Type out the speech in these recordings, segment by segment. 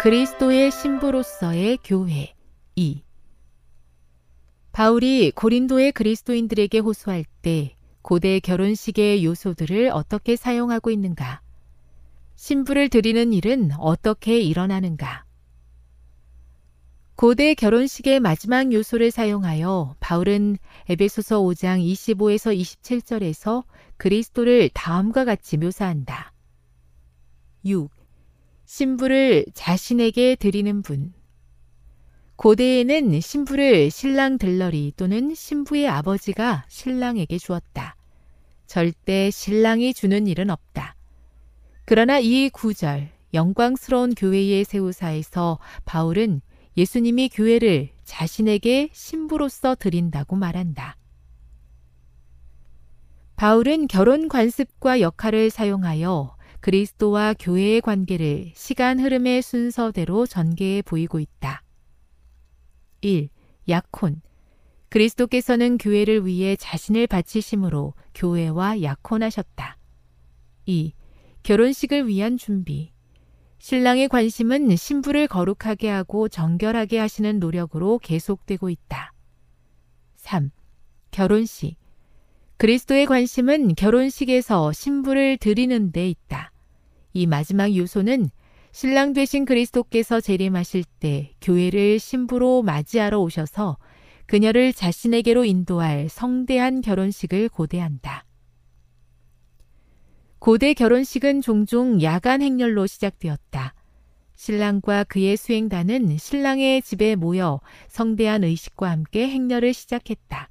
그리스도의 신부로서의 교회 2 바울이 고린도의 그리스도인들에게 호소할 때 고대 결혼식의 요소들을 어떻게 사용하고 있는가? 신부를 드리는 일은 어떻게 일어나는가? 고대 결혼식의 마지막 요소를 사용하여 바울은 에베소서 5장 25에서 27절에서 그리스도를 다음과 같이 묘사한다. 6. 신부를 자신에게 드리는 분. 고대에는 신부를 신랑 들러리 또는 신부의 아버지가 신랑에게 주었다. 절대 신랑이 주는 일은 없다. 그러나 이 구절, 영광스러운 교회의 세우사에서 바울은 예수님이 교회를 자신에게 신부로서 드린다고 말한다. 바울은 결혼 관습과 역할을 사용하여 그리스도와 교회의 관계를 시간 흐름의 순서대로 전개해 보이고 있다. 1. 약혼. 그리스도께서는 교회를 위해 자신을 바치심으로 교회와 약혼하셨다. 2. 결혼식을 위한 준비. 신랑의 관심은 신부를 거룩하게 하고 정결하게 하시는 노력으로 계속되고 있다. 3. 결혼식. 그리스도의 관심은 결혼식에서 신부를 드리는 데 있다. 이 마지막 요소는 신랑 되신 그리스도께서 재림하실 때 교회를 신부로 맞이하러 오셔서 그녀를 자신에게로 인도할 성대한 결혼식을 고대한다. 고대 결혼식은 종종 야간 행렬로 시작되었다. 신랑과 그의 수행단은 신랑의 집에 모여 성대한 의식과 함께 행렬을 시작했다.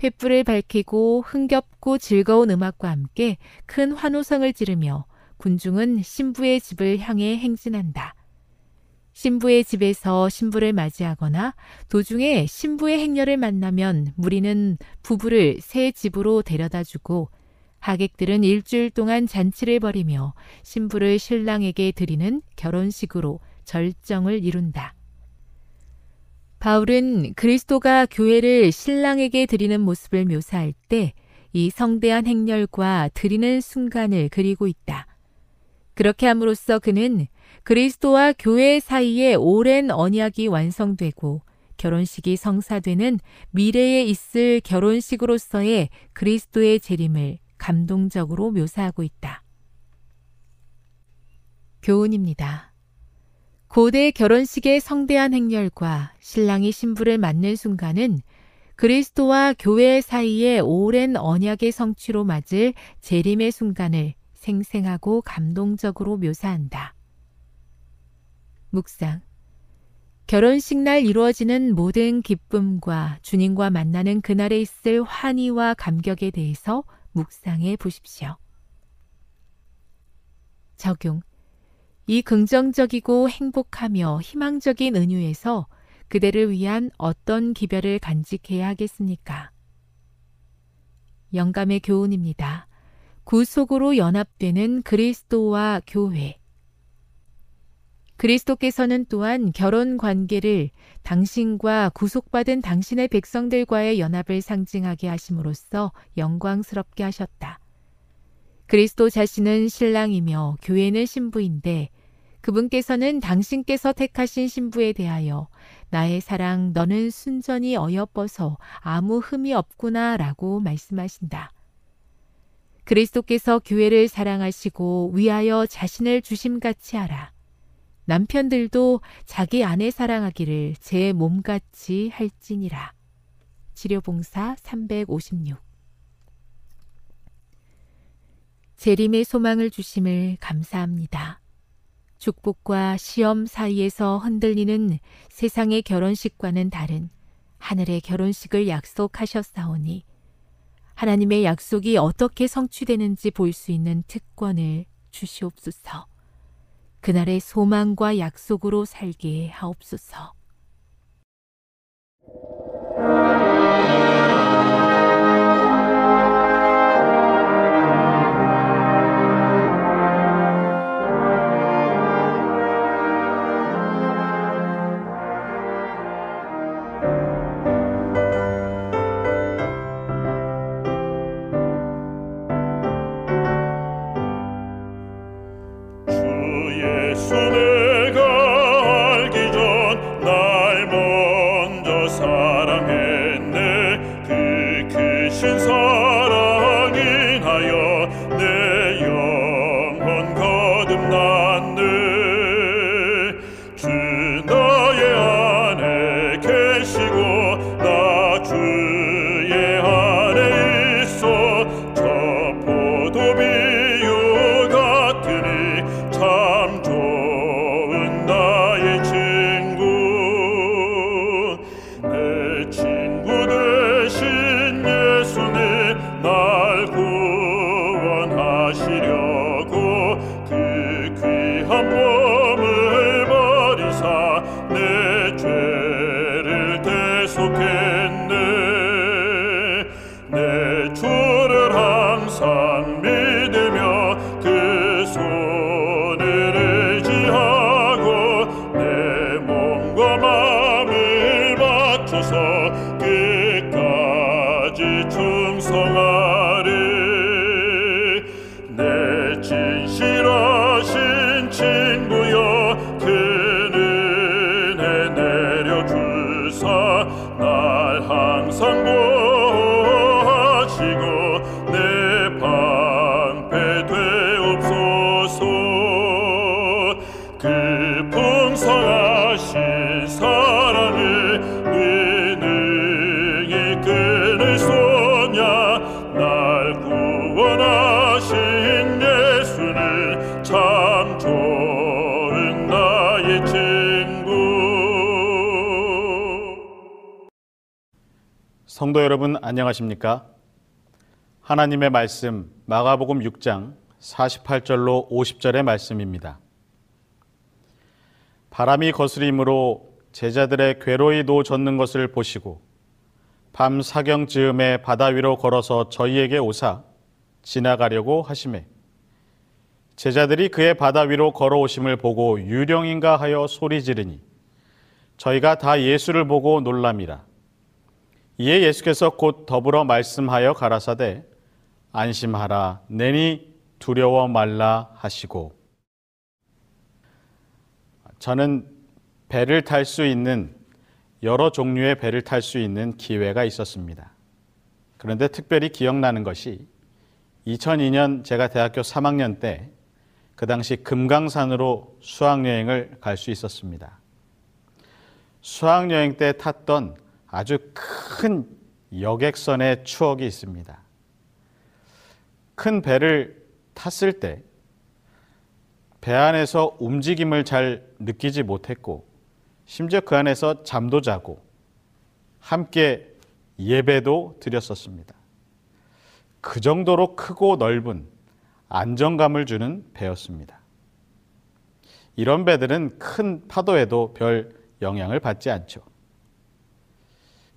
횃불을 밝히고 흥겹고 즐거운 음악과 함께 큰 환호성을 지르며 군중은 신부의 집을 향해 행진한다. 신부의 집에서 신부를 맞이하거나 도중에 신부의 행렬을 만나면 무리는 부부를 새 집으로 데려다 주고 하객들은 일주일 동안 잔치를 벌이며 신부를 신랑에게 드리는 결혼식으로 절정을 이룬다. 바울은 그리스도가 교회를 신랑에게 드리는 모습을 묘사할 때 이 성대한 행렬과 드리는 순간을 그리고 있다. 그렇게 함으로써 그는 그리스도와 교회 사이에 오랜 언약이 완성되고 결혼식이 성사되는 미래에 있을 결혼식으로서의 그리스도의 재림을 감동적으로 묘사하고 있다. 교훈입니다. 고대 결혼식의 성대한 행렬과 신랑이 신부를 맞는 순간은 그리스도와 교회 사이의 오랜 언약의 성취로 맞을 재림의 순간을 생생하고 감동적으로 묘사한다. 묵상. 결혼식 날 이루어지는 모든 기쁨과 주님과 만나는 그날에 있을 환희와 감격에 대해서 묵상해 보십시오. 적용. 이 긍정적이고 행복하며 희망적인 은유에서 그대를 위한 어떤 기별을 간직해야 하겠습니까? 영감의 교훈입니다. 구속으로 연합되는 그리스도와 교회. 그리스도께서는 또한 결혼 관계를 당신과 구속받은 당신의 백성들과의 연합을 상징하게 하심으로써 영광스럽게 하셨다. 그리스도 자신은 신랑이며 교회는 신부인데 그분께서는 당신께서 택하신 신부에 대하여 나의 사랑 너는 순전히 어여뻐서 아무 흠이 없구나 라고 말씀하신다. 그리스도께서 교회를 사랑하시고 위하여 자신을 주심같이 하라. 남편들도 자기 아내 사랑하기를 제 몸같이 할지니라. 치료봉사 356 재림의 소망을 주심을 감사합니다. 축복과 시험 사이에서 흔들리는 세상의 결혼식과는 다른 하늘의 결혼식을 약속하셨사오니 하나님의 약속이 어떻게 성취되는지 볼 수 있는 특권을 주시옵소서. 그날의 소망과 약속으로 살게 하옵소서. 성도 여러분 안녕하십니까? 하나님의 말씀 마가복음 6장 48절로 50절의 말씀입니다. 바람이 거스림으로 제자들의 괴로이 노 젖는 것을 보시고 밤 사경 즈음에 바다 위로 걸어서 저희에게 오사 지나가려고 하심에 제자들이 그의 바다 위로 걸어오심을 보고 유령인가 하여 소리 지르니 저희가 다 예수를 보고 놀람이라 이에 예수께서 곧 더불어 말씀하여 가라사대 안심하라 내니 두려워 말라 하시고 저는 배를 탈 수 있는 여러 종류의 배를 탈 수 있는 기회가 있었습니다. 그런데 특별히 기억나는 것이 2002년 제가 대학교 3학년 때 그 당시 금강산으로 수학여행을 갈 수 있었습니다. 수학여행 때 탔던 아주 큰 여객선의 추억이 있습니다. 큰 배를 탔을 때 배 안에서 움직임을 잘 느끼지 못했고 심지어 그 안에서 잠도 자고 함께 예배도 드렸었습니다. 그 정도로 크고 넓은 안정감을 주는 배였습니다. 이런 배들은 큰 파도에도 별 영향을 받지 않죠.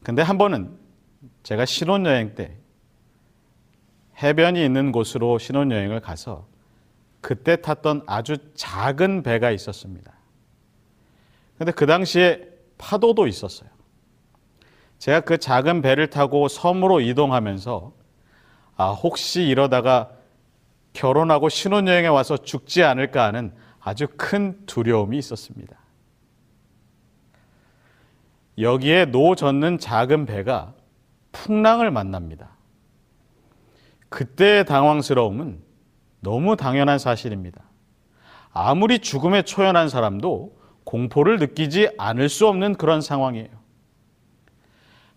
근데 한 번은 제가 신혼여행 때 해변이 있는 곳으로 신혼여행을 가서 그때 탔던 아주 작은 배가 있었습니다. 근데 그 당시에 파도도 있었어요. 제가 그 작은 배를 타고 섬으로 이동하면서 아, 혹시 이러다가 결혼하고 신혼여행에 와서 죽지 않을까 하는 아주 큰 두려움이 있었습니다. 여기에 노 젓는 작은 배가 풍랑을 만납니다. 그때의 당황스러움은 너무 당연한 사실입니다. 아무리 죽음에 초연한 사람도 공포를 느끼지 않을 수 없는 그런 상황이에요.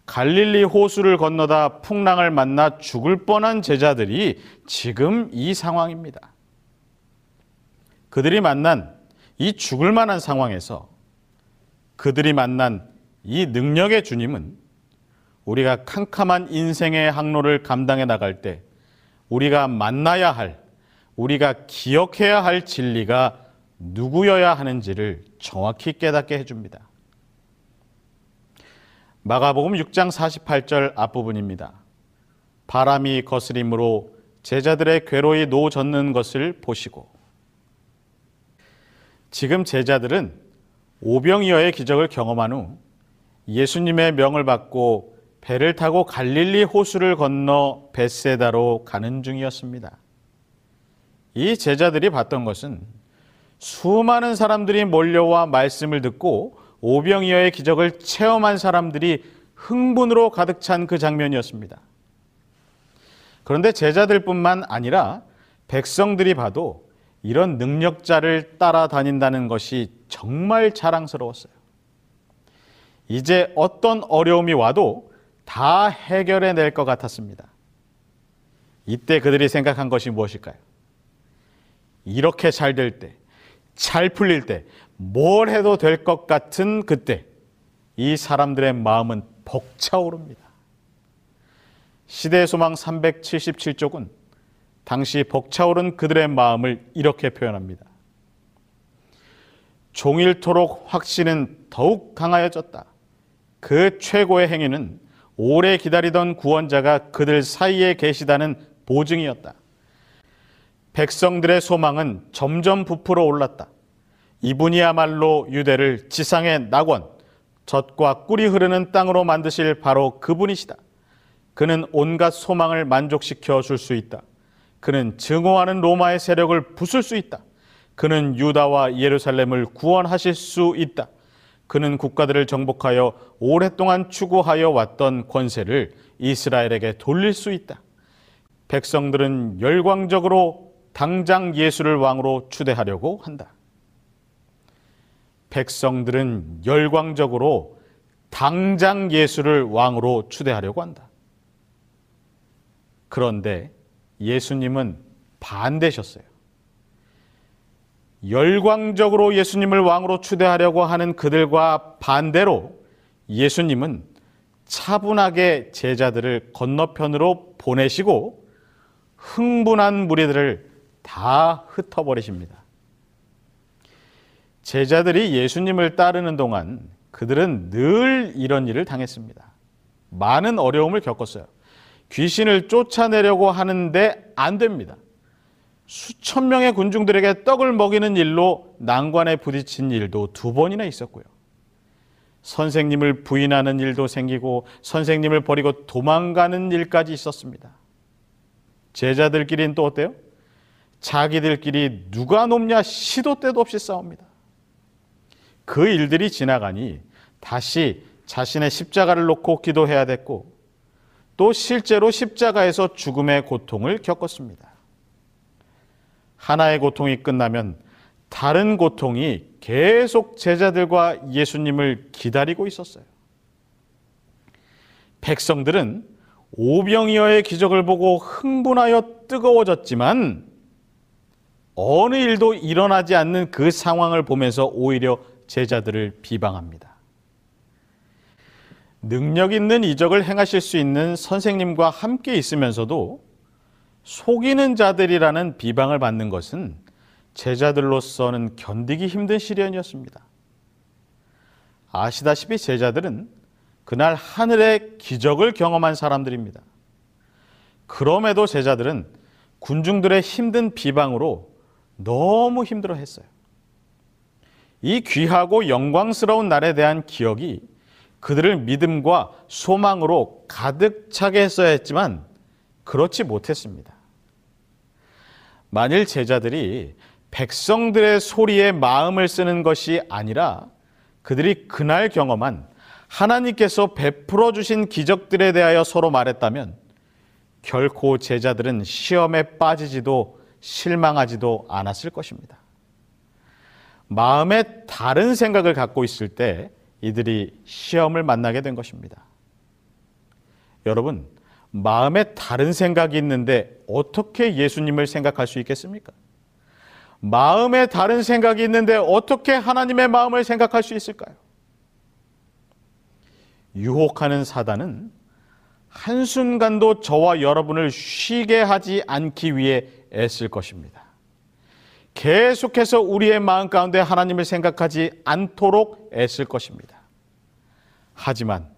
갈릴리 호수를 건너다 풍랑을 만나 죽을 뻔한 제자들이 지금 이 상황입니다. 그들이 만난 이 죽을 만한 상황에서 그들이 만난 이 능력의 주님은 우리가 캄캄한 인생의 항로를 감당해 나갈 때 우리가 만나야 할, 우리가 기억해야 할 진리가 누구여야 하는지를 정확히 깨닫게 해줍니다. 마가복음 6장 48절 앞부분입니다. 바람이 거스림으로 제자들의 괴로이 노젓는 것을 보시고 지금 제자들은 오병이어의 기적을 경험한 후 예수님의 명을 받고 배를 타고 갈릴리 호수를 건너 베세다로 가는 중이었습니다. 이 제자들이 봤던 것은 수많은 사람들이 몰려와 말씀을 듣고 오병이어의 기적을 체험한 사람들이 흥분으로 가득 찬 그 장면이었습니다. 그런데 제자들뿐만 아니라 백성들이 봐도 이런 능력자를 따라다닌다는 것이 정말 자랑스러웠어요. 이제 어떤 어려움이 와도 다 해결해 낼 것 같았습니다. 이때 그들이 생각한 것이 무엇일까요? 이렇게 잘 될 때, 잘 풀릴 때, 뭘 해도 될 것 같은 그때, 이 사람들의 마음은 벅차오릅니다. 시대의 소망 377쪽은 당시 벅차오른 그들의 마음을 이렇게 표현합니다. 종일토록 확신은 더욱 강하여졌다. 그 최고의 행위는 오래 기다리던 구원자가 그들 사이에 계시다는 보증이었다. 백성들의 소망은 점점 부풀어 올랐다. 이분이야말로 유대를 지상의 낙원, 젖과 꿀이 흐르는 땅으로 만드실 바로 그분이시다. 그는 온갖 소망을 만족시켜 줄 수 있다. 그는 증오하는 로마의 세력을 부술 수 있다. 그는 유다와 예루살렘을 구원하실 수 있다. 그는 국가들을 정복하여 오랫동안 추구하여 왔던 권세를 이스라엘에게 돌릴 수 있다. 백성들은 열광적으로 당장 예수를 왕으로 추대하려고 한다. 백성들은 열광적으로 당장 예수를 왕으로 추대하려고 한다. 그런데 예수님은 반대셨어요. 열광적으로 예수님을 왕으로 추대하려고 하는 그들과 반대로 예수님은 차분하게 제자들을 건너편으로 보내시고 흥분한 무리들을 다 흩어버리십니다. 제자들이 예수님을 따르는 동안 그들은 늘 이런 일을 당했습니다. 많은 어려움을 겪었어요. 귀신을 쫓아내려고 하는데 안 됩니다. 수천 명의 군중들에게 떡을 먹이는 일로 난관에 부딪힌 일도 두 번이나 있었고요. 선생님을 부인하는 일도 생기고 선생님을 버리고 도망가는 일까지 있었습니다. 제자들끼리는 또 어때요? 자기들끼리 누가 높냐 시도 때도 없이 싸웁니다. 그 일들이 지나가니 다시 자신의 십자가를 놓고 기도해야 됐고 또 실제로 십자가에서 죽음의 고통을 겪었습니다. 하나의 고통이 끝나면 다른 고통이 계속 제자들과 예수님을 기다리고 있었어요. 백성들은 오병이어의 기적을 보고 흥분하여 뜨거워졌지만 어느 일도 일어나지 않는 그 상황을 보면서 오히려 제자들을 비방합니다. 능력 있는 이적을 행하실 수 있는 선생님과 함께 있으면서도 속이는 자들이라는 비방을 받는 것은 제자들로서는 견디기 힘든 시련이었습니다. 아시다시피 제자들은 그날 하늘의 기적을 경험한 사람들입니다. 그럼에도 제자들은 군중들의 힘든 비방으로 너무 힘들어 했어요. 이 귀하고 영광스러운 날에 대한 기억이 그들을 믿음과 소망으로 가득 차게 했어야 했지만 그렇지 못했습니다. 만일 제자들이 백성들의 소리에 마음을 쓰는 것이 아니라 그들이 그날 경험한 하나님께서 베풀어 주신 기적들에 대하여 서로 말했다면 결코 제자들은 시험에 빠지지도 실망하지도 않았을 것입니다. 마음에 다른 생각을 갖고 있을 때 이들이 시험을 만나게 된 것입니다. 여러분, 마음에 다른 생각이 있는데 어떻게 예수님을 생각할 수 있겠습니까? 마음에 다른 생각이 있는데 어떻게 하나님의 마음을 생각할 수 있을까요? 유혹하는 사단은 한순간도 저와 여러분을 쉬게 하지 않기 위해 애쓸 것입니다. 계속해서 우리의 마음 가운데 하나님을 생각하지 않도록 애쓸 것입니다. 하지만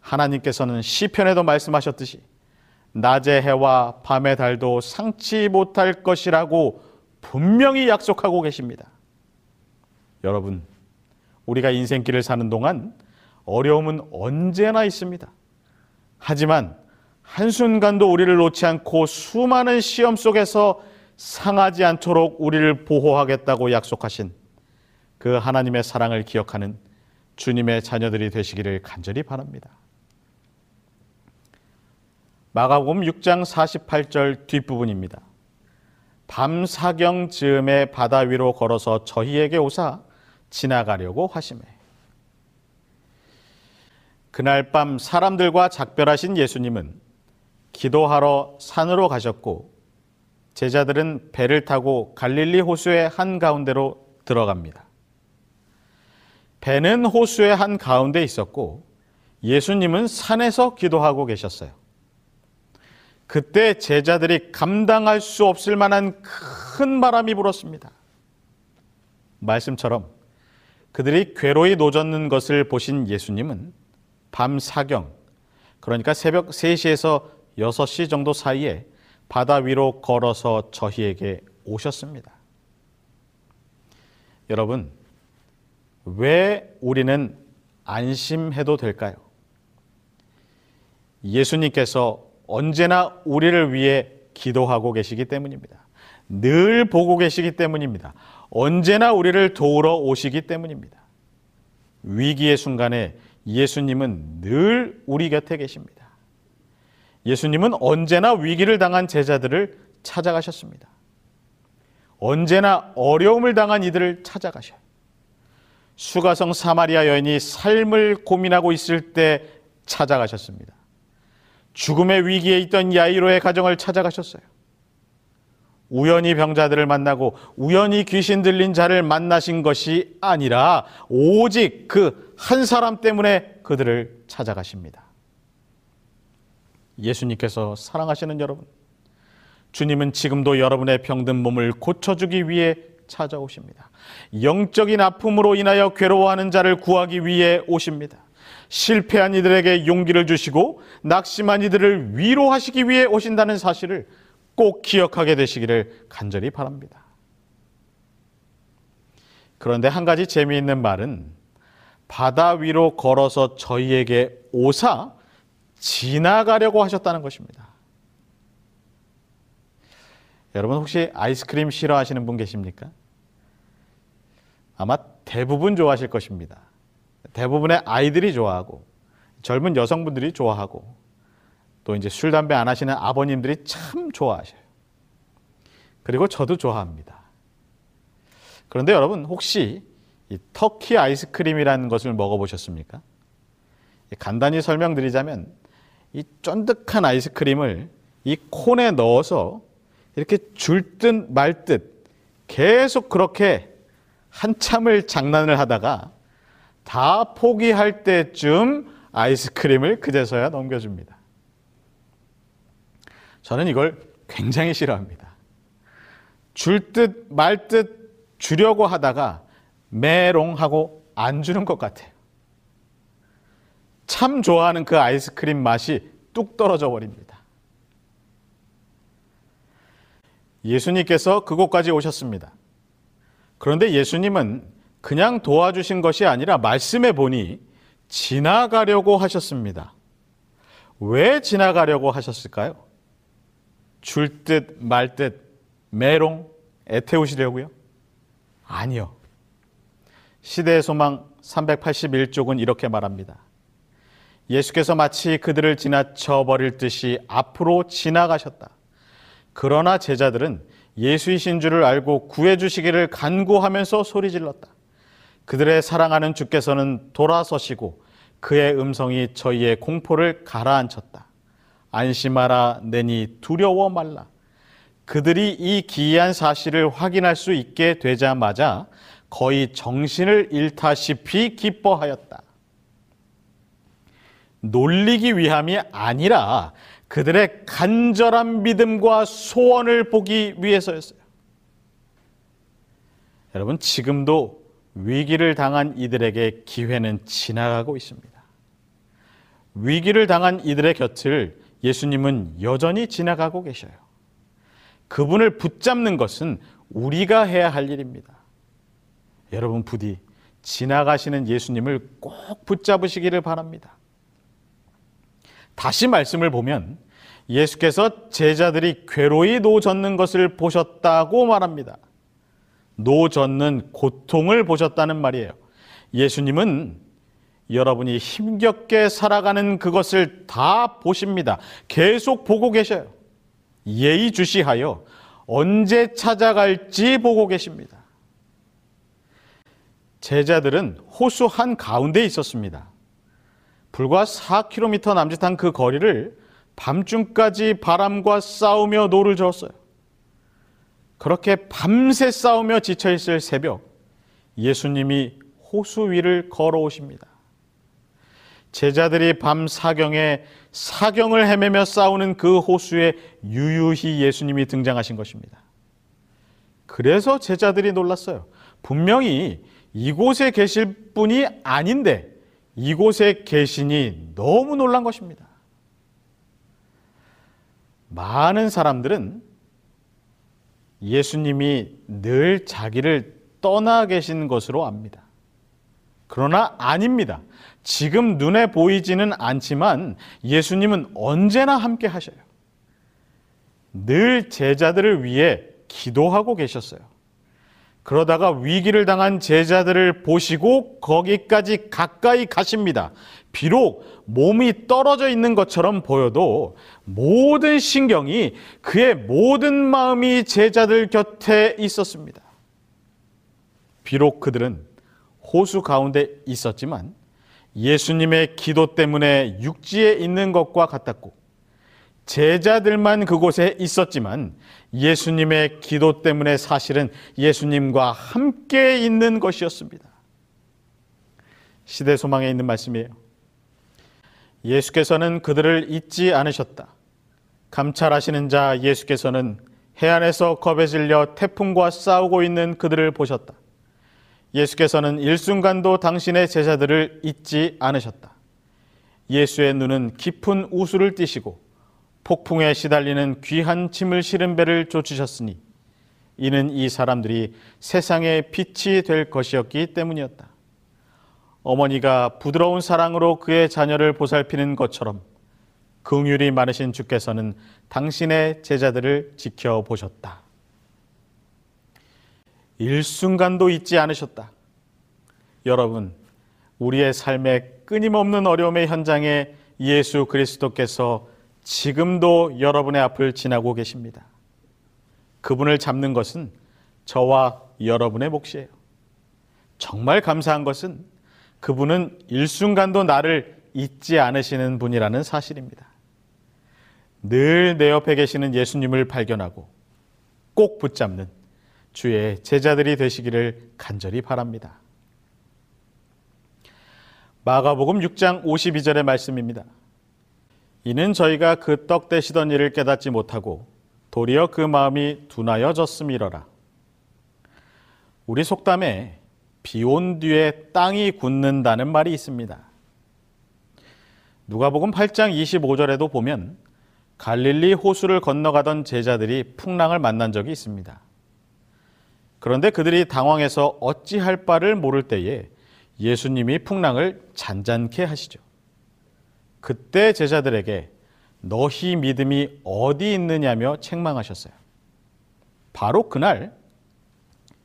하나님께서는 시편에도 말씀하셨듯이 낮의 해와 밤의 달도 상치 못할 것이라고 분명히 약속하고 계십니다. 여러분, 우리가 인생길을 사는 동안 어려움은 언제나 있습니다. 하지만 한순간도 우리를 놓지 않고 수많은 시험 속에서 상하지 않도록 우리를 보호하겠다고 약속하신 그 하나님의 사랑을 기억하는 주님의 자녀들이 되시기를 간절히 바랍니다. 마가복음 6장 48절 뒷부분입니다. 밤 사경 즈음에 바다 위로 걸어서 저희에게 오사 지나가려고 하심에 그날 밤 사람들과 작별하신 예수님은 기도하러 산으로 가셨고 제자들은 배를 타고 갈릴리 호수의 한 가운데로 들어갑니다. 배는 호수의 한 가운데 있었고 예수님은 산에서 기도하고 계셨어요. 그때 제자들이 감당할 수 없을 만한 큰 바람이 불었습니다. 말씀처럼 그들이 괴로이 노젓는 것을 보신 예수님은 밤 사경, 그러니까 새벽 3시에서 6시 정도 사이에 바다 위로 걸어서 저희에게 오셨습니다. 여러분, 왜 우리는 안심해도 될까요? 예수님께서 언제나 우리를 위해 기도하고 계시기 때문입니다. 늘 보고 계시기 때문입니다. 언제나 우리를 도우러 오시기 때문입니다. 위기의 순간에 예수님은 늘 우리 곁에 계십니다. 예수님은 언제나 위기를 당한 제자들을 찾아가셨습니다. 언제나 어려움을 당한 이들을 찾아가셔요. 수가성 사마리아 여인이 삶을 고민하고 있을 때 찾아가셨습니다. 죽음의 위기에 있던 야이로의 가정을 찾아가셨어요. 우연히 병자들을 만나고 우연히 귀신 들린 자를 만나신 것이 아니라 오직 그 한 사람 때문에 그들을 찾아가십니다. 예수님께서 사랑하시는 여러분, 주님은 지금도 여러분의 병든 몸을 고쳐주기 위해 찾아오십니다. 영적인 아픔으로 인하여 괴로워하는 자를 구하기 위해 오십니다. 실패한 이들에게 용기를 주시고 낙심한 이들을 위로하시기 위해 오신다는 사실을 꼭 기억하게 되시기를 간절히 바랍니다. 그런데 한 가지 재미있는 말은 바다 위로 걸어서 저희에게 오사 지나가려고 하셨다는 것입니다. 여러분 혹시 아이스크림 싫어하시는 분 계십니까? 아마 대부분 좋아하실 것입니다. 대부분의 아이들이 좋아하고 젊은 여성분들이 좋아하고 또 이제 술 담배 안 하시는 아버님들이 참 좋아하셔요. 그리고 저도 좋아합니다. 그런데 여러분 혹시 이 터키 아이스크림이라는 것을 먹어보셨습니까? 간단히 설명드리자면 이 쫀득한 아이스크림을 이 콘에 넣어서 이렇게 줄 듯 말 듯 계속 그렇게 한참을 장난을 하다가 다 포기할 때쯤 아이스크림을 그제서야 넘겨줍니다. 저는 이걸 굉장히 싫어합니다. 줄 듯 말 듯 주려고 하다가 메롱하고 안 주는 것 같아요. 참 좋아하는 그 아이스크림 맛이 뚝 떨어져 버립니다. 예수님께서 그곳까지 오셨습니다. 그런데 예수님은 그냥 도와주신 것이 아니라 말씀해 보니 지나가려고 하셨습니다. 왜 지나가려고 하셨을까요? 줄 듯 말 듯 메롱 애태우시려고요? 아니요. 시대의 소망 381쪽은 이렇게 말합니다. 예수께서 마치 그들을 지나쳐 버릴 듯이 앞으로 지나가셨다. 그러나 제자들은 예수이신 줄을 알고 구해 주시기를 간구하면서 소리 질렀다. 그들의 사랑하는 주께서는 돌아서시고 그의 음성이 저희의 공포를 가라앉혔다. 안심하라 내니 두려워 말라. 그들이 이 기이한 사실을 확인할 수 있게 되자마자 거의 정신을 잃다시피 기뻐하였다. 놀리기 위함이 아니라 그들의 간절한 믿음과 소원을 보기 위해서였어요. 여러분, 지금도 위기를 당한 이들에게 기회는 지나가고 있습니다. 위기를 당한 이들의 곁을 예수님은 여전히 지나가고 계셔요. 그분을 붙잡는 것은 우리가 해야 할 일입니다. 여러분 부디 지나가시는 예수님을 꼭 붙잡으시기를 바랍니다. 다시 말씀을 보면 예수께서 제자들이 괴로이 노 젓는 것을 보셨다고 말합니다. 노젓는 고통을 보셨다는 말이에요. 예수님은 여러분이 힘겹게 살아가는 그것을 다 보십니다. 계속 보고 계셔요. 예의주시하여 언제 찾아갈지 보고 계십니다. 제자들은 호수 한 가운데 있었습니다. 불과 4km 남짓한 그 거리를 밤중까지 바람과 싸우며 노를 저었어요. 그렇게 밤새 싸우며 지쳐있을 새벽, 예수님이 호수 위를 걸어오십니다. 제자들이 밤 사경에 사경을 헤매며 싸우는 그 호수에 유유히 예수님이 등장하신 것입니다. 그래서 제자들이 놀랐어요. 분명히 이곳에 계실 분이 아닌데 이곳에 계시니 너무 놀란 것입니다. 많은 사람들은 예수님이 늘 자기를 떠나 계신 것으로 압니다. 그러나 아닙니다. 지금 눈에 보이지는 않지만 예수님은 언제나 함께 하셔요. 늘 제자들을 위해 기도하고 계셨어요. 그러다가 위기를 당한 제자들을 보시고 거기까지 가까이 가십니다. 비록 몸이 떨어져 있는 것처럼 보여도 모든 신경이 그의 모든 마음이 제자들 곁에 있었습니다. 비록 그들은 호수 가운데 있었지만 예수님의 기도 때문에 육지에 있는 것과 같았고 제자들만 그곳에 있었지만 예수님의 기도 때문에 사실은 예수님과 함께 있는 것이었습니다. 시대 소망에 있는 말씀이에요. 예수께서는 그들을 잊지 않으셨다. 감찰하시는 자 예수께서는 해안에서 겁에 질려 태풍과 싸우고 있는 그들을 보셨다. 예수께서는 일순간도 당신의 제자들을 잊지 않으셨다. 예수의 눈은 깊은 우수를 띠시고 폭풍에 시달리는 귀한 짐을 실은 배를 쫓으셨으니 이는 이 사람들이 세상의 빛이 될 것이었기 때문이었다. 어머니가 부드러운 사랑으로 그의 자녀를 보살피는 것처럼 긍휼이 많으신 주께서는 당신의 제자들을 지켜보셨다. 일순간도 잊지 않으셨다. 여러분, 우리의 삶의 끊임없는 어려움의 현장에 예수 그리스도께서 지금도 여러분의 앞을 지나고 계십니다. 그분을 잡는 것은 저와 여러분의 몫이에요. 정말 감사한 것은 그분은 일순간도 나를 잊지 않으시는 분이라는 사실입니다. 늘 내 옆에 계시는 예수님을 발견하고 꼭 붙잡는 주의 제자들이 되시기를 간절히 바랍니다. 마가복음 6장 52절의 말씀입니다. 이는 저희가 그 떡 대시던 일을 깨닫지 못하고 도리어 그 마음이 둔하여졌음이러라. 우리 속담에 비온 뒤에 땅이 굳는다는 말이 있습니다. 누가복음 8장 25절에도 보면 갈릴리 호수를 건너가던 제자들이 풍랑을 만난 적이 있습니다. 그런데 그들이 당황해서 어찌할 바를 모를 때에 예수님이 풍랑을 잔잔케 하시죠. 그때 제자들에게 너희 믿음이 어디 있느냐며 책망하셨어요. 바로 그날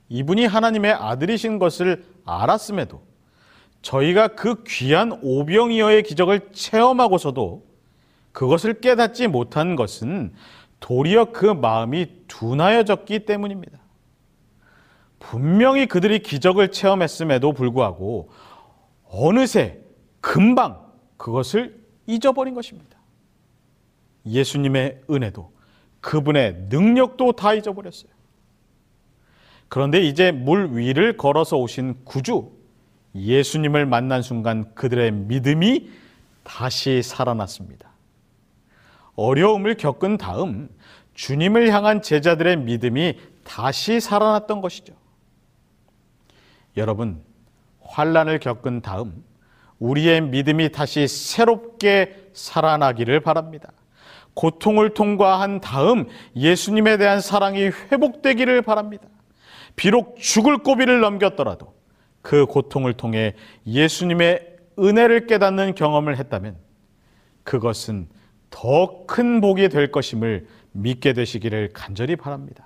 이분이 하나님의 아들이신 것을 알았음에도 저희가 그 귀한 오병이어의 기적을 체험하고서도 그것을 깨닫지 못한 것은 도리어 그 마음이 둔하여졌기 때문입니다. 분명히 그들이 기적을 체험했음에도 불구하고 어느새 금방 그것을 잊어버린 것입니다. 예수님의 은혜도 그분의 능력도 다 잊어버렸어요. 그런데 이제 물 위를 걸어서 오신 구주 예수님을 만난 순간 그들의 믿음이 다시 살아났습니다. 어려움을 겪은 다음 주님을 향한 제자들의 믿음이 다시 살아났던 것이죠. 여러분, 환란을 겪은 다음 우리의 믿음이 다시 새롭게 살아나기를 바랍니다. 고통을 통과한 다음 예수님에 대한 사랑이 회복되기를 바랍니다. 비록 죽을 고비를 넘겼더라도 그 고통을 통해 예수님의 은혜를 깨닫는 경험을 했다면 그것은 더 큰 복이 될 것임을 믿게 되시기를 간절히 바랍니다.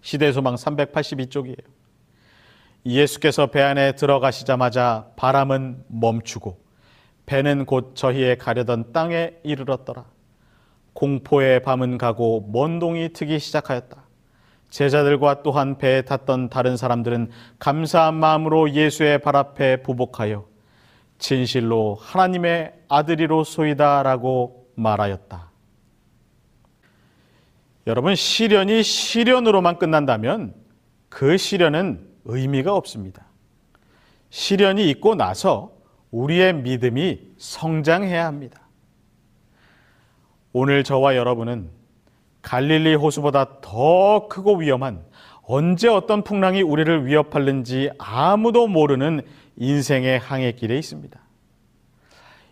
시대 소망 382쪽이에요. 예수께서 배 안에 들어가시자마자 바람은 멈추고 배는 곧 저희의 가려던 땅에 이르렀더라. 공포의 밤은 가고 먼 동이 트기 시작하였다. 제자들과 또한 배에 탔던 다른 사람들은 감사한 마음으로 예수의 발 앞에 부복하여 진실로 하나님의 아들이로 소이다라고 말하였다. 여러분 시련이 시련으로만 끝난다면 그 시련은 의미가 없습니다. 시련이 있고 나서 우리의 믿음이 성장해야 합니다. 오늘 저와 여러분은 갈릴리 호수보다 더 크고 위험한 언제 어떤 풍랑이 우리를 위협하는지 아무도 모르는 인생의 항해길에 있습니다.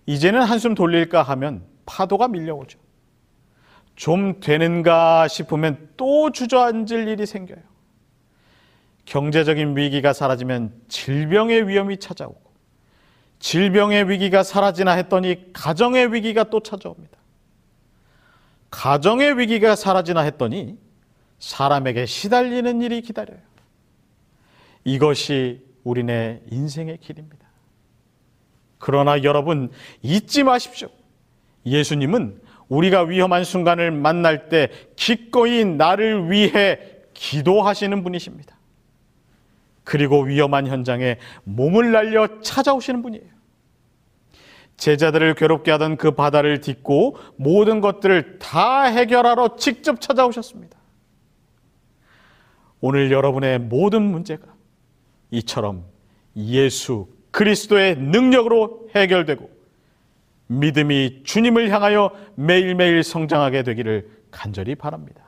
이제는 한숨 돌릴까 하면 파도가 밀려오죠. 좀 되는가 싶으면 또 주저앉을 일이 생겨요. 경제적인 위기가 사라지면 질병의 위험이 찾아오고 질병의 위기가 사라지나 했더니 가정의 위기가 또 찾아옵니다. 가정의 위기가 사라지나 했더니 사람에게 시달리는 일이 기다려요. 이것이 우리네 인생의 길입니다. 그러나 여러분 잊지 마십시오. 예수님은 우리가 위험한 순간을 만날 때 기꺼이 나를 위해 기도하시는 분이십니다. 그리고 위험한 현장에 몸을 날려 찾아오시는 분이에요. 제자들을 괴롭게 하던 그 바다를 딛고 모든 것들을 다 해결하러 직접 찾아오셨습니다. 오늘 여러분의 모든 문제가 이처럼 예수 그리스도의 능력으로 해결되고 믿음이 주님을 향하여 매일매일 성장하게 되기를 간절히 바랍니다.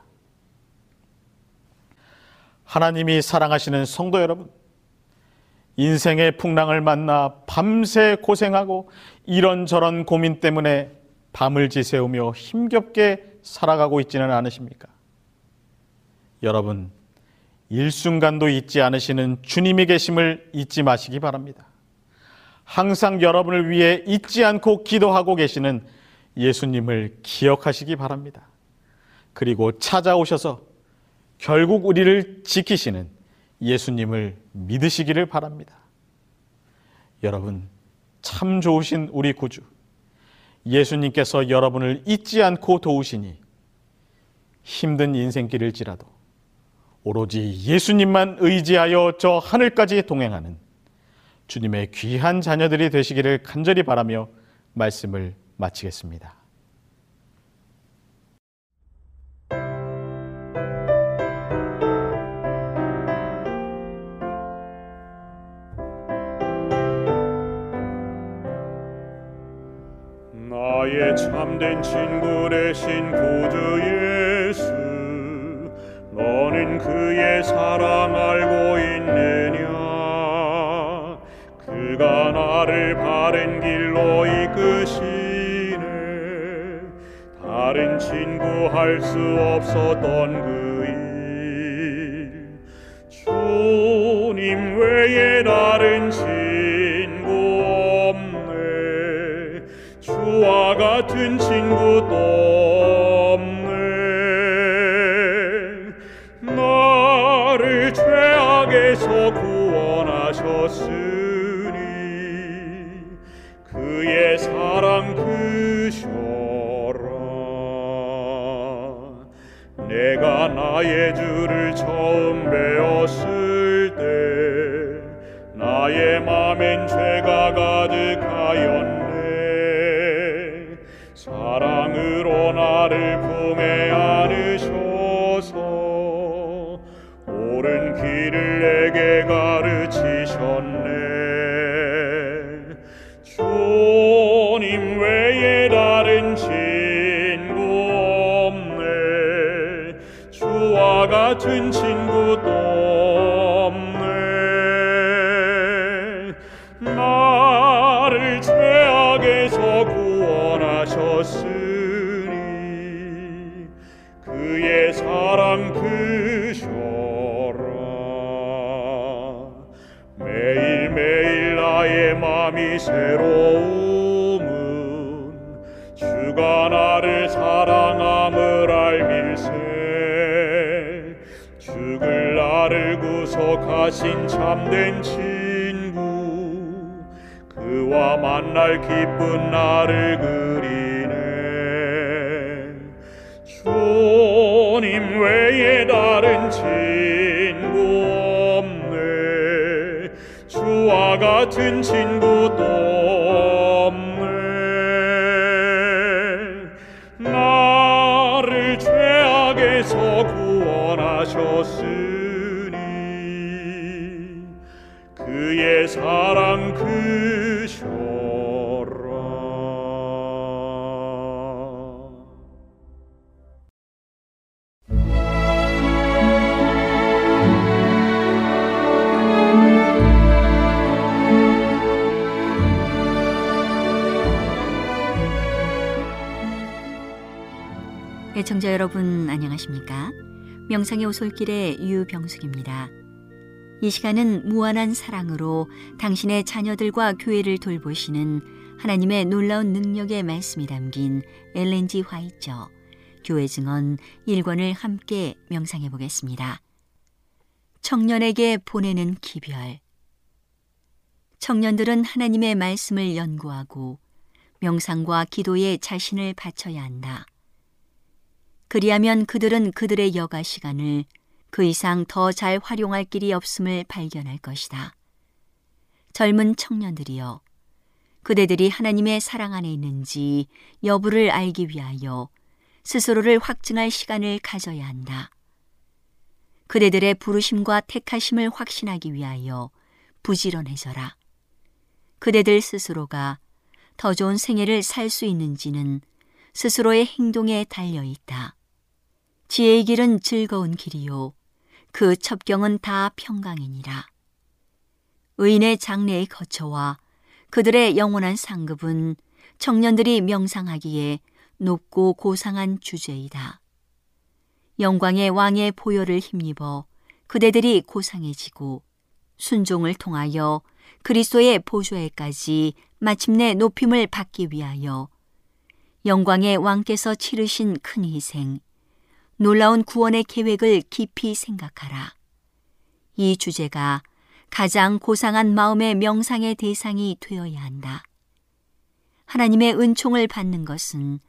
하나님이 사랑하시는 성도 여러분, 인생의 풍랑을 만나 밤새 고생하고 이런저런 고민 때문에 밤을 지새우며 힘겹게 살아가고 있지는 않으십니까? 여러분, 일순간도 잊지 않으시는 주님이 계심을 잊지 마시기 바랍니다. 항상 여러분을 위해 잊지 않고 기도하고 계시는 예수님을 기억하시기 바랍니다. 그리고 찾아오셔서 결국 우리를 지키시는 예수님을 믿으시기를 바랍니다. 여러분, 참 좋으신 우리 구주. 예수님께서 여러분을 잊지 않고 도우시니 힘든 인생길을지라도 오로지 예수님만 의지하여 저 하늘까지 동행하는 주님의 귀한 자녀들이 되시기를 간절히 바라며 말씀을 마치겠습니다. 나의 참된 친구 되신 구주 예수 너는 그의 사랑 알고 있느냐? 그가 나를 바른 길로 이끄시네. 다른 친구 할 수 없었던 그 일. 주님 외에 다른 친구 같은 친구도 없네. 나를 죄악에서 구원하셨으니 그의 사랑 크셔라. 내가 나의 주를 처음 배웠을 때 나의 맘엔 죄 참된 친구 그와 만날 기쁜 나를 그리네. 주님 외에 다른 친구 없네. 주와 같은 친구 명상의 오솔길의 유병숙입니다. 이 시간은 무한한 사랑으로 당신의 자녀들과 교회를 돌보시는 하나님의 놀라운 능력의 말씀이 담긴 엘렌지 화이처 교회 증언 1권을 함께 명상해 보겠습니다. 청년에게 보내는 기별 청년들은 하나님의 말씀을 연구하고 명상과 기도에 자신을 바쳐야 한다. 그리하면 그들은 그들의 여가 시간을 그 이상 더 잘 활용할 길이 없음을 발견할 것이다. 젊은 청년들이여, 그대들이 하나님의 사랑 안에 있는지 여부를 알기 위하여 스스로를 확증할 시간을 가져야 한다. 그대들의 부르심과 택하심을 확신하기 위하여 부지런해져라. 그대들 스스로가 더 좋은 생애를 살 수 있는지는 스스로의 행동에 달려 있다. 지혜의 길은 즐거운 길이요. 그 첩경은 다 평강이니라. 의인의 장래의 거처와 그들의 영원한 상급은 청년들이 명상하기에 높고 고상한 주제이다. 영광의 왕의 보혈을 힘입어 그대들이 고상해지고 순종을 통하여 그리스도의 보좌에까지 마침내 높임을 받기 위하여 영광의 왕께서 치르신 큰 희생, 놀라운 구원의 계획을 깊이 생각하라. 이 주제가 가장 고상한 마음의 명상의 대상이 되어야 한다. 하나님의 은총을 받는 것은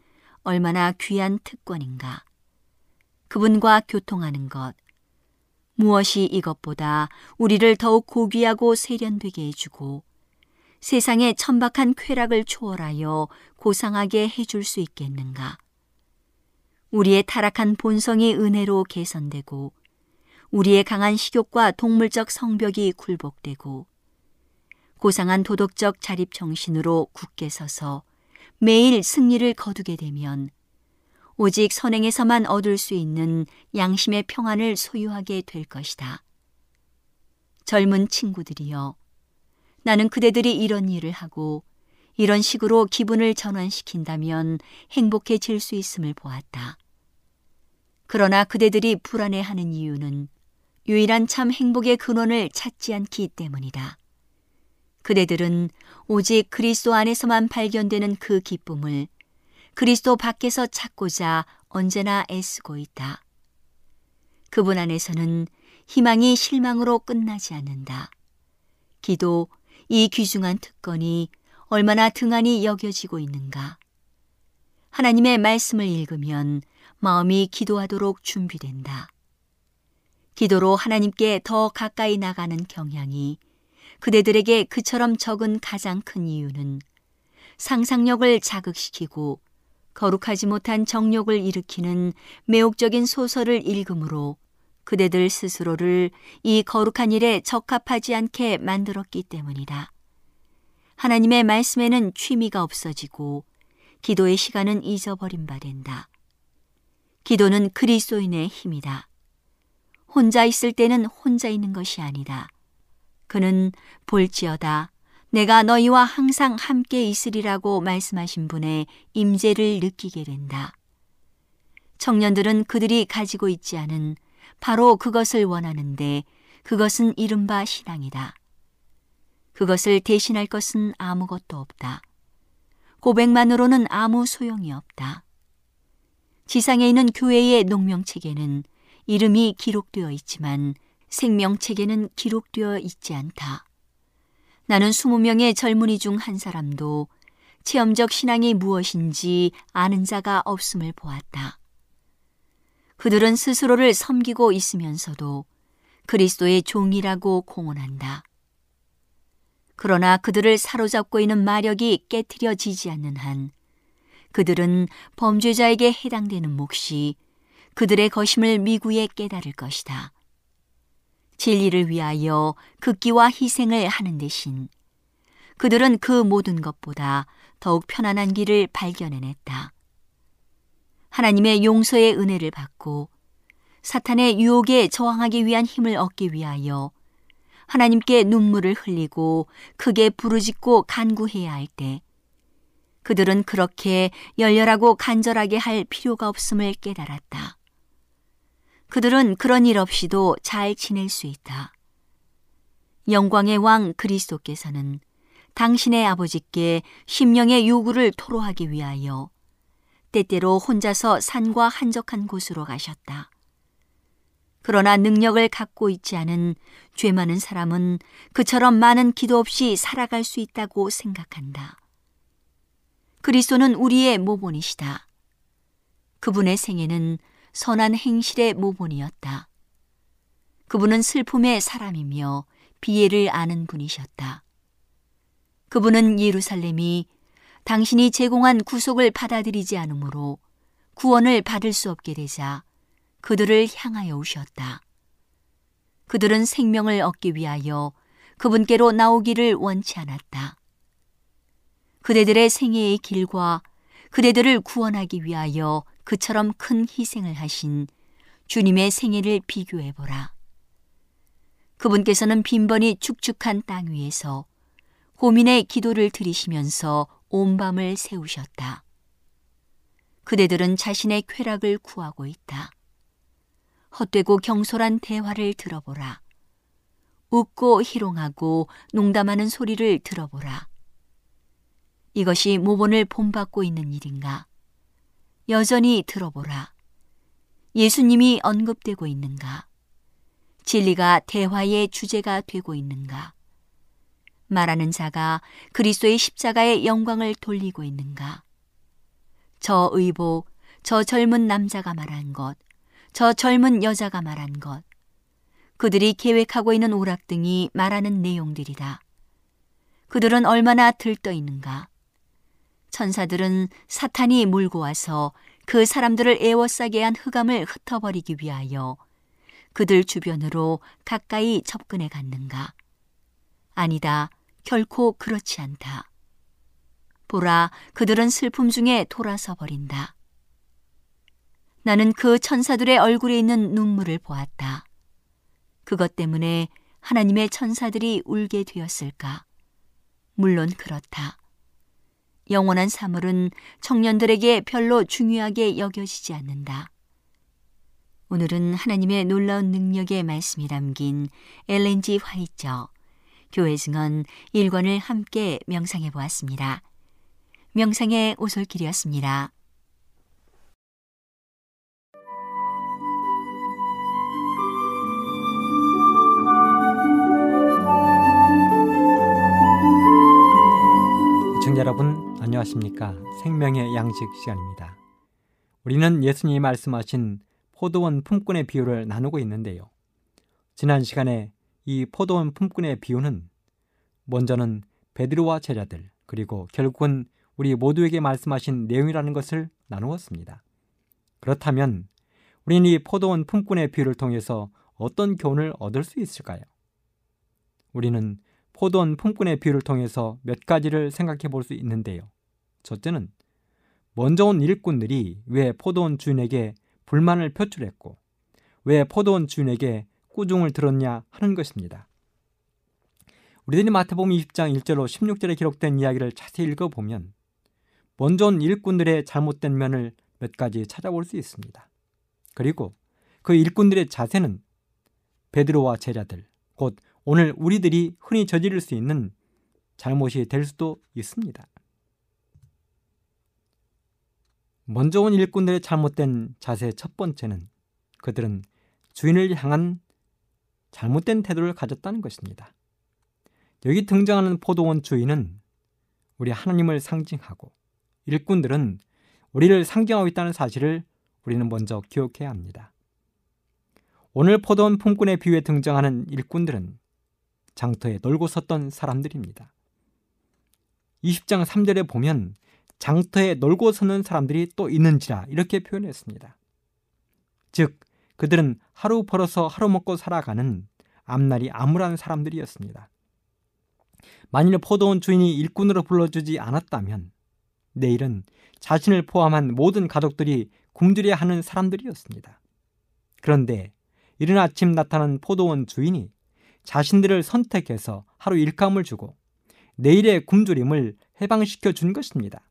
얼마나 귀한 특권인가. 그분과 교통하는 것. 무엇이 이것보다 우리를 더욱 고귀하고 세련되게 해주고 세상의 천박한 쾌락을 초월하여 고상하게 해줄 수 있겠는가. 우리의 타락한 본성이 은혜로 개선되고 우리의 강한 식욕과 동물적 성벽이 굴복되고 고상한 도덕적 자립 정신으로 굳게 서서 매일 승리를 거두게 되면 오직 선행에서만 얻을 수 있는 양심의 평안을 소유하게 될 것이다. 젊은 친구들이여, 나는 그대들이 이런 일을 하고 이런 식으로 기분을 전환시킨다면 행복해질 수 있음을 보았다. 그러나 그대들이 불안해하는 이유는 유일한 참 행복의 근원을 찾지 않기 때문이다. 그대들은 오직 그리스도 안에서만 발견되는 그 기쁨을 그리스도 밖에서 찾고자 언제나 애쓰고 있다. 그분 안에서는 희망이 실망으로 끝나지 않는다. 기도, 이 귀중한 특권이 얼마나 등한히 여겨지고 있는가. 하나님의 말씀을 읽으면 마음이 기도하도록 준비된다. 기도로 하나님께 더 가까이 나가는 경향이 그대들에게 그처럼 적은 가장 큰 이유는 상상력을 자극시키고 거룩하지 못한 정욕을 일으키는 매혹적인 소설을 읽음으로 그대들 스스로를 이 거룩한 일에 적합하지 않게 만들었기 때문이다. 하나님의 말씀에는 취미가 없어지고 기도의 시간은 잊어버린 바 된다. 기도는 그리스도인의 힘이다. 혼자 있을 때는 혼자 있는 것이 아니다. 그는 볼지어다 내가 너희와 항상 함께 있으리라고 말씀하신 분의 임재를 느끼게 된다. 청년들은 그들이 가지고 있지 않은 바로 그것을 원하는데 그것은 이른바 신앙이다. 그것을 대신할 것은 아무것도 없다. 고백만으로는 아무 소용이 없다. 지상에 있는 교회의 농명책에는 이름이 기록되어 있지만 생명책에는 기록되어 있지 않다. 나는 20명의 젊은이 중 한 사람도 체험적 신앙이 무엇인지 아는 자가 없음을 보았다. 그들은 스스로를 섬기고 있으면서도 그리스도의 종이라고 공언한다. 그러나 그들을 사로잡고 있는 마력이 깨트려지지 않는 한 그들은 범죄자에게 해당되는 몫이 그들의 것임을 미구에 깨달을 것이다. 진리를 위하여 극기와 희생을 하는 대신 그들은 그 모든 것보다 더욱 편안한 길을 발견해냈다. 하나님의 용서의 은혜를 받고 사탄의 유혹에 저항하기 위한 힘을 얻기 위하여 하나님께 눈물을 흘리고 크게 부르짖고 간구해야 할 때 그들은 그렇게 열렬하고 간절하게 할 필요가 없음을 깨달았다. 그들은 그런 일 없이도 잘 지낼 수 있다. 영광의 왕 그리스도께서는 당신의 아버지께 심령의 요구를 토로하기 위하여 때때로 혼자서 산과 한적한 곳으로 가셨다. 그러나 능력을 갖고 있지 않은 죄 많은 사람은 그처럼 많은 기도 없이 살아갈 수 있다고 생각한다. 그리스도는 우리의 모본이시다. 그분의 생애는 선한 행실의 모본이었다. 그분은 슬픔의 사람이며 비애를 아는 분이셨다. 그분은 예루살렘이 당신이 제공한 구속을 받아들이지 않으므로 구원을 받을 수 없게 되자 그들을 향하여 오셨다. 그들은 생명을 얻기 위하여 그분께로 나오기를 원치 않았다. 그대들의 생애의 길과 그대들을 구원하기 위하여 그처럼 큰 희생을 하신 주님의 생애를 비교해 보라. 그분께서는 빈번히 축축한 땅 위에서 고민의 기도를 들이시면서 온 밤을 세우셨다. 그대들은 자신의 쾌락을 구하고 있다. 헛되고 경솔한 대화를 들어보라. 웃고 희롱하고 농담하는 소리를 들어보라. 이것이 모본을 본받고 있는 일인가? 여전히 들어보라. 예수님이 언급되고 있는가? 진리가 대화의 주제가 되고 있는가? 말하는 자가 그리스도의 십자가의 영광을 돌리고 있는가? 저 의복, 저 젊은 남자가 말한 것, 저 젊은 여자가 말한 것, 그들이 계획하고 있는 오락 등이 말하는 내용들이다. 그들은 얼마나 들떠 있는가? 천사들은 사탄이 몰고 와서 그 사람들을 애워싸게 한 흑암을 흩어버리기 위하여 그들 주변으로 가까이 접근해 갔는가? 아니다. 결코 그렇지 않다. 보라, 그들은 슬픔 중에 돌아서 버린다. 나는 그 천사들의 얼굴에 있는 눈물을 보았다. 그것 때문에 하나님의 천사들이 울게 되었을까? 물론 그렇다. 영원한 사물은 청년들에게 별로 중요하게 여겨지지 않는다. 오늘은 하나님의 놀라운 능력의 말씀이 담긴 엘렌지 화이처 교회 증언 1권을 함께 명상해 보았습니다. 명상의 오솔길이었습니다. 여러분 안녕하십니까? 생명의 양식 시간입니다. 우리는 예수님이 말씀하신 포도원 품꾼의 비유를 나누고 있는데요. 지난 시간에 이 포도원 품꾼의 비유는 먼저는 베드로와 제자들 그리고 결국은 우리 모두에게 말씀하신 내용이라는 것을 나누었습니다. 그렇다면 우리는 이 포도원 품꾼의 비유를 통해서 어떤 교훈을 얻을 수 있을까요? 우리는 포도원 품꾼의 비유를 통해서 몇 가지를 생각해 볼 수 있는데요. 첫째는 먼저 온 일꾼들이 왜 포도원 주인에게 불만을 표출했고 왜 포도원 주인에게 꾸중을 들었냐 하는 것입니다. 우리들이 마태복음 20장 1절로 16절에 기록된 이야기를 자세히 읽어보면 먼저 온 일꾼들의 잘못된 면을 몇 가지 찾아볼 수 있습니다. 그리고 그 일꾼들의 자세는 베드로와 제자들, 곧 오늘 우리들이 흔히 저지를 수 있는 잘못이 될 수도 있습니다. 먼저 온 일꾼들의 잘못된 자세 첫 번째는 그들은 주인을 향한 잘못된 태도를 가졌다는 것입니다. 여기 등장하는 포도원 주인은 우리 하나님을 상징하고 일꾼들은 우리를 상징하고 있다는 사실을 우리는 먼저 기억해야 합니다. 오늘 포도원 품꾼의 비유에 등장하는 일꾼들은 장터에 놀고 섰던 사람들입니다. 20장 3절에 보면 장터에 놀고 서는 사람들이 또 있는지라 이렇게 표현했습니다. 즉, 그들은 하루 벌어서 하루 먹고 살아가는 앞날이 암울한 사람들이었습니다. 만일 포도원 주인이 일꾼으로 불러주지 않았다면 내일은 자신을 포함한 모든 가족들이 굶주려 하는 사람들이었습니다. 그런데 이른 아침 나타난 포도원 주인이 자신들을 선택해서 하루 일감을 주고 내일의 굶주림을 해방시켜 준 것입니다.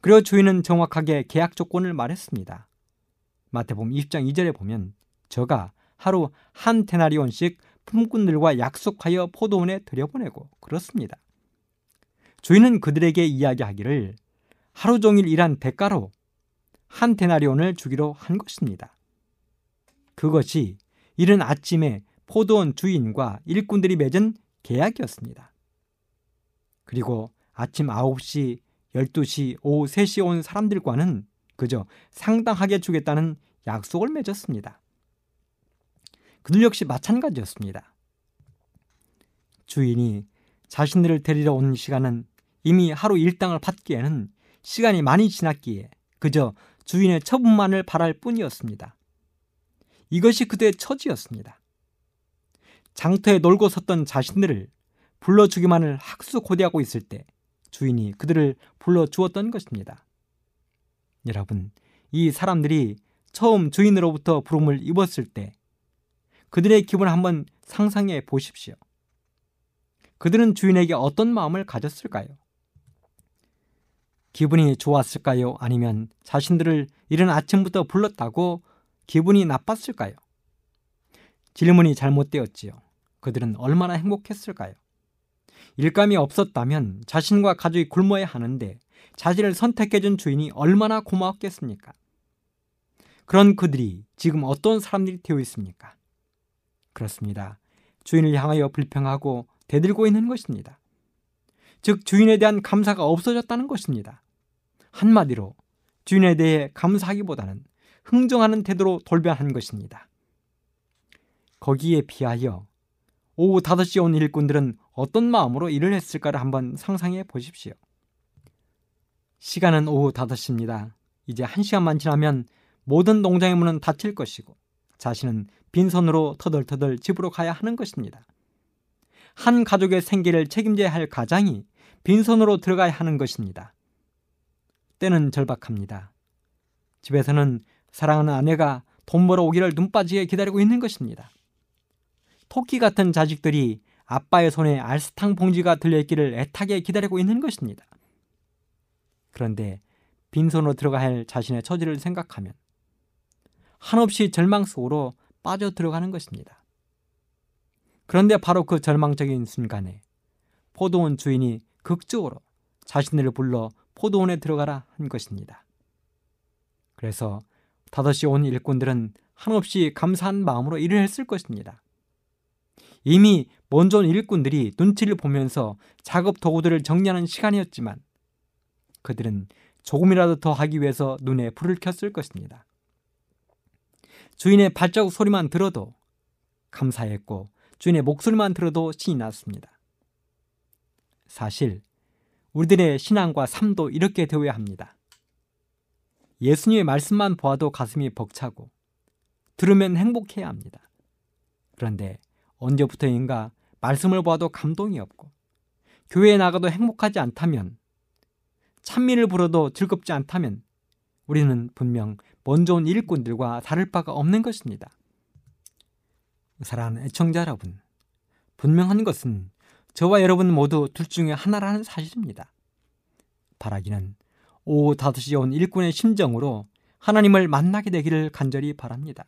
그리고 주인은 정확하게 계약 조건을 말했습니다. 마태복음 20장 2절에 보면 저가 하루 한 테나리온씩 품꾼들과 약속하여 포도원에 들여보내고 그렇습니다. 주인은 그들에게 이야기하기를 하루 종일 일한 대가로 한 테나리온을 주기로 한 것입니다. 그것이 이른 아침에 포도원 주인과 일꾼들이 맺은 계약이었습니다. 그리고 아침 9시, 12시, 오후 3시에 온 사람들과는 그저 상당하게 주겠다는 약속을 맺었습니다. 그들 역시 마찬가지였습니다. 주인이 자신들을 데리러 온 시간은 이미 하루 일당을 받기에는 시간이 많이 지났기에 그저 주인의 처분만을 바랄 뿐이었습니다. 이것이 그들의 처지였습니다. 장터에 놀고 섰던 자신들을 불러주기만을 학수고대하고 있을 때 주인이 그들을 불러주었던 것입니다. 여러분, 이 사람들이 처음 주인으로부터 부름을 입었을 때 그들의 기분을 한번 상상해 보십시오. 그들은 주인에게 어떤 마음을 가졌을까요? 기분이 좋았을까요? 아니면 자신들을 이른 아침부터 불렀다고 기분이 나빴을까요? 질문이 잘못되었지요. 그들은 얼마나 행복했을까요? 일감이 없었다면 자신과 가족이 굶어야 하는데 자신을 선택해준 주인이 얼마나 고마웠겠습니까? 그런 그들이 지금 어떤 사람들이 되어 있습니까? 그렇습니다. 주인을 향하여 불평하고 대들고 있는 것입니다. 즉 주인에 대한 감사가 없어졌다는 것입니다. 한마디로 주인에 대해 감사하기보다는 흥정하는 태도로 돌변한 것입니다. 거기에 비하여 오후 5시에 온 일꾼들은 어떤 마음으로 일을 했을까를 한번 상상해 보십시오. 시간은 오후 5시입니다. 이제 1시간만 지나면 모든 농장의 문은 닫힐 것이고 자신은 빈손으로 터덜터덜 집으로 가야 하는 것입니다. 한 가족의 생계를 책임져야 할 가장이 빈손으로 들어가야 하는 것입니다. 때는 절박합니다. 집에서는 사랑하는 아내가 돈 벌어 오기를 눈빠지게 기다리고 있는 것입니다. 토끼 같은 자식들이 아빠의 손에 알스탕 봉지가 들려있기를 애타게 기다리고 있는 것입니다. 그런데 빈손으로 들어가야 할 자신의 처지를 생각하면 한없이 절망 속으로 빠져 들어가는 것입니다. 그런데 바로 그 절망적인 순간에 포도원 주인이 극적으로 자신을 불러 포도원에 들어가라 한 것입니다. 그래서 다섯이 온 일꾼들은 한없이 감사한 마음으로 일을 했을 것입니다. 이미 먼저 온 일꾼들이 눈치를 보면서 작업 도구들을 정리하는 시간이었지만 그들은 조금이라도 더 하기 위해서 눈에 불을 켰을 것입니다. 주인의 발자국 소리만 들어도 감사했고 주인의 목소리만 들어도 신이 났습니다. 사실 우리들의 신앙과 삶도 이렇게 되어야 합니다. 예수님의 말씀만 보아도 가슴이 벅차고 들으면 행복해야 합니다. 그런데 언제부터인가 말씀을 보아도 감동이 없고 교회에 나가도 행복하지 않다면 찬미를 불어도 즐겁지 않다면 우리는 분명 먼저 온 일꾼들과 다를 바가 없는 것입니다. 사랑하는 애청자 여러분, 분명한 것은 저와 여러분 모두 둘 중에 하나라는 사실입니다. 바라기는 오후 5시에 온 일꾼의 심정으로 하나님을 만나게 되기를 간절히 바랍니다.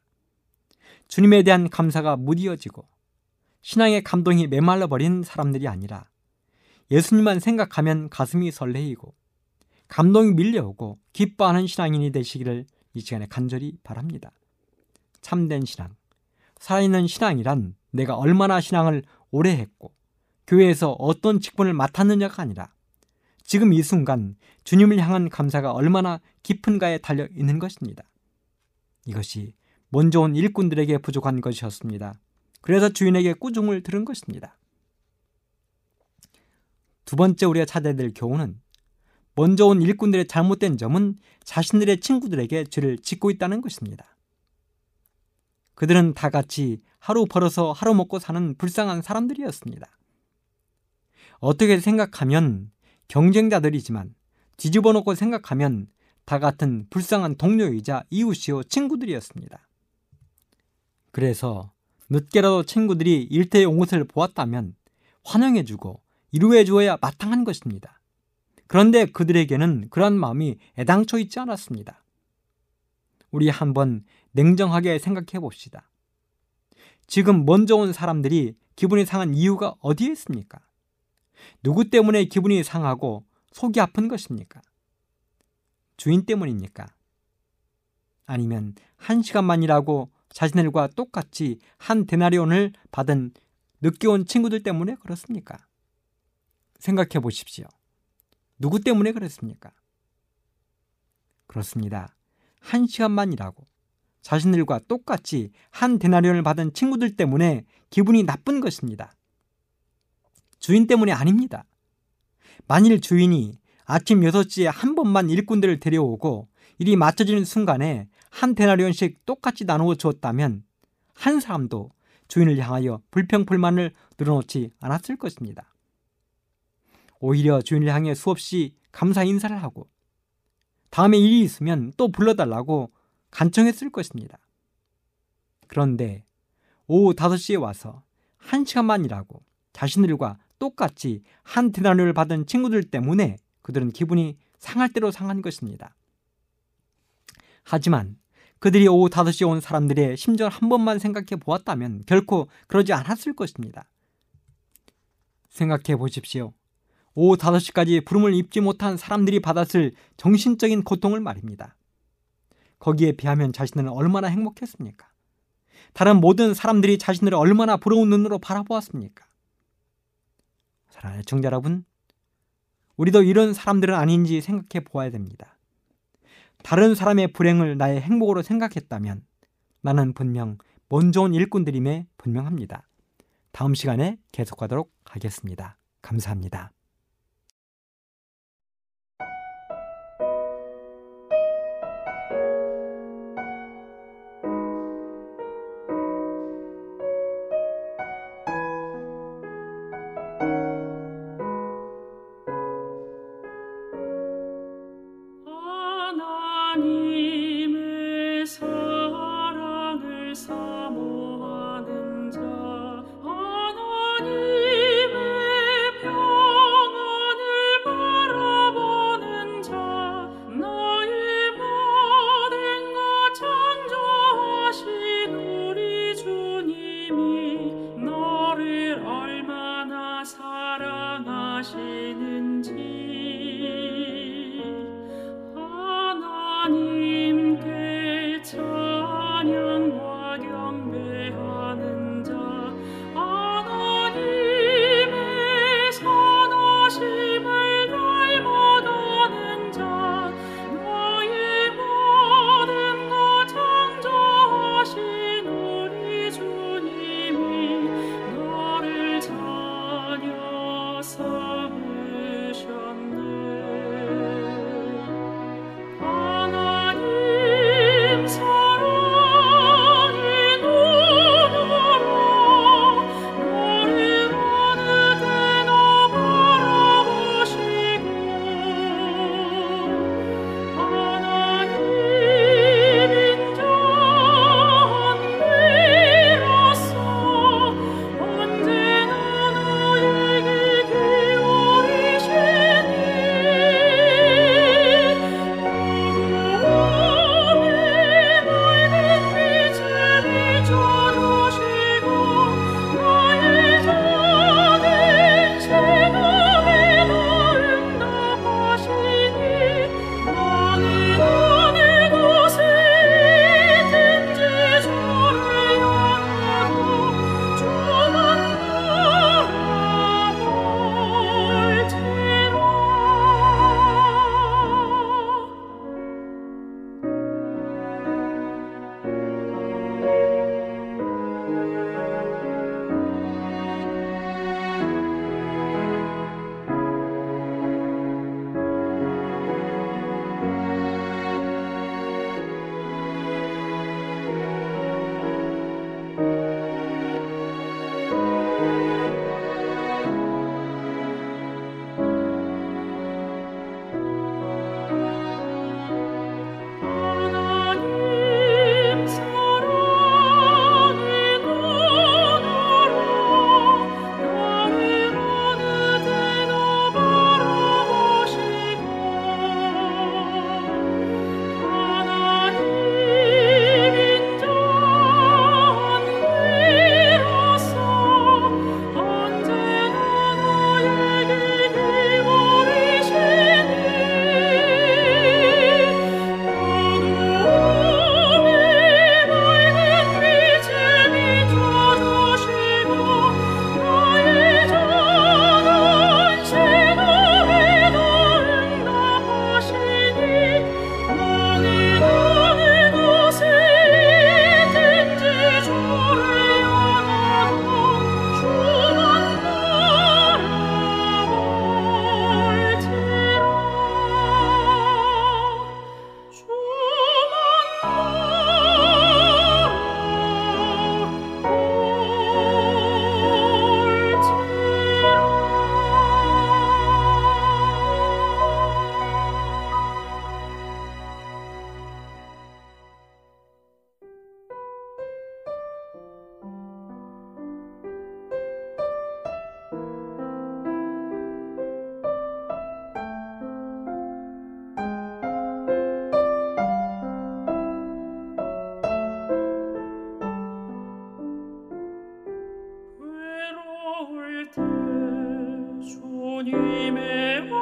주님에 대한 감사가 무디어지고 신앙의 감동이 메말라 버린 사람들이 아니라 예수님만 생각하면 가슴이 설레이고 감동이 밀려오고 기뻐하는 신앙인이 되시기를 이 시간에 간절히 바랍니다. 참된 신앙, 살아있는 신앙이란 내가 얼마나 신앙을 오래 했고 교회에서 어떤 직분을 맡았느냐가 아니라 지금 이 순간 주님을 향한 감사가 얼마나 깊은가에 달려 있는 것입니다. 이것이 먼저 온 일꾼들에게 부족한 것이었습니다. 그래서 주인에게 꾸중을 들은 것입니다. 두 번째 우리가 찾아야 될 교훈은 먼저 온 일꾼들의 잘못된 점은 자신들의 친구들에게 죄를 짓고 있다는 것입니다. 그들은 다 같이 하루 벌어서 하루 먹고 사는 불쌍한 사람들이었습니다. 어떻게 생각하면 경쟁자들이지만 뒤집어 놓고 생각하면 다 같은 불쌍한 동료이자 이웃이요 친구들이었습니다. 그래서 늦게라도 친구들이 일태의 온 것을 보았다면 환영해주고 이루해 주어야 마땅한 것입니다. 그런데 그들에게는 그런 마음이 애당초 있지 않았습니다. 우리 한번 냉정하게 생각해 봅시다. 지금 먼저 온 사람들이 기분이 상한 이유가 어디에 있습니까? 누구 때문에 기분이 상하고 속이 아픈 것입니까? 주인 때문입니까? 아니면 한 시간만이라고 자신들과 똑같이 한 데나리온을 받은 늦게 온 친구들 때문에 그렇습니까? 생각해 보십시오. 누구 때문에 그랬습니까? 그렇습니다. 한 시간만 이라고 자신들과 똑같이 한 데나리온을 받은 친구들 때문에 기분이 나쁜 것입니다. 주인 때문이 아닙니다. 만일 주인이 아침 6시에 한 번만 일꾼들을 데려오고 일이 맞춰지는 순간에 한 데나리온씩 똑같이 나누어 주었다면 한 사람도 주인을 향하여 불평불만을 늘어놓지 않았을 것입니다. 오히려 주인을 향해 수없이 감사 인사를 하고 다음에 일이 있으면 또 불러달라고 간청했을 것입니다. 그런데 오후 5시에 와서 1시간만 일하고 자신들과 똑같이 한 데나리온을 받은 친구들 때문에 그들은 기분이 상할 대로 상한 것입니다. 하지만 그들이 오후 5시에 온 사람들의 심절 한 번만 생각해 보았다면 결코 그러지 않았을 것입니다. 생각해 보십시오. 오후 5시까지 부름을 입지 못한 사람들이 받았을 정신적인 고통을 말입니다. 거기에 비하면 자신은 얼마나 행복했습니까? 다른 모든 사람들이 자신을 얼마나 부러운 눈으로 바라보았습니까? 사랑하는 청자 여러분, 우리도 이런 사람들은 아닌지 생각해 보아야 됩니다. 다른 사람의 불행을 나의 행복으로 생각했다면 나는 분명 먼 좋은 일꾼들임에 분명합니다. 다음 시간에 계속하도록 하겠습니다. 감사합니다. 때 주님의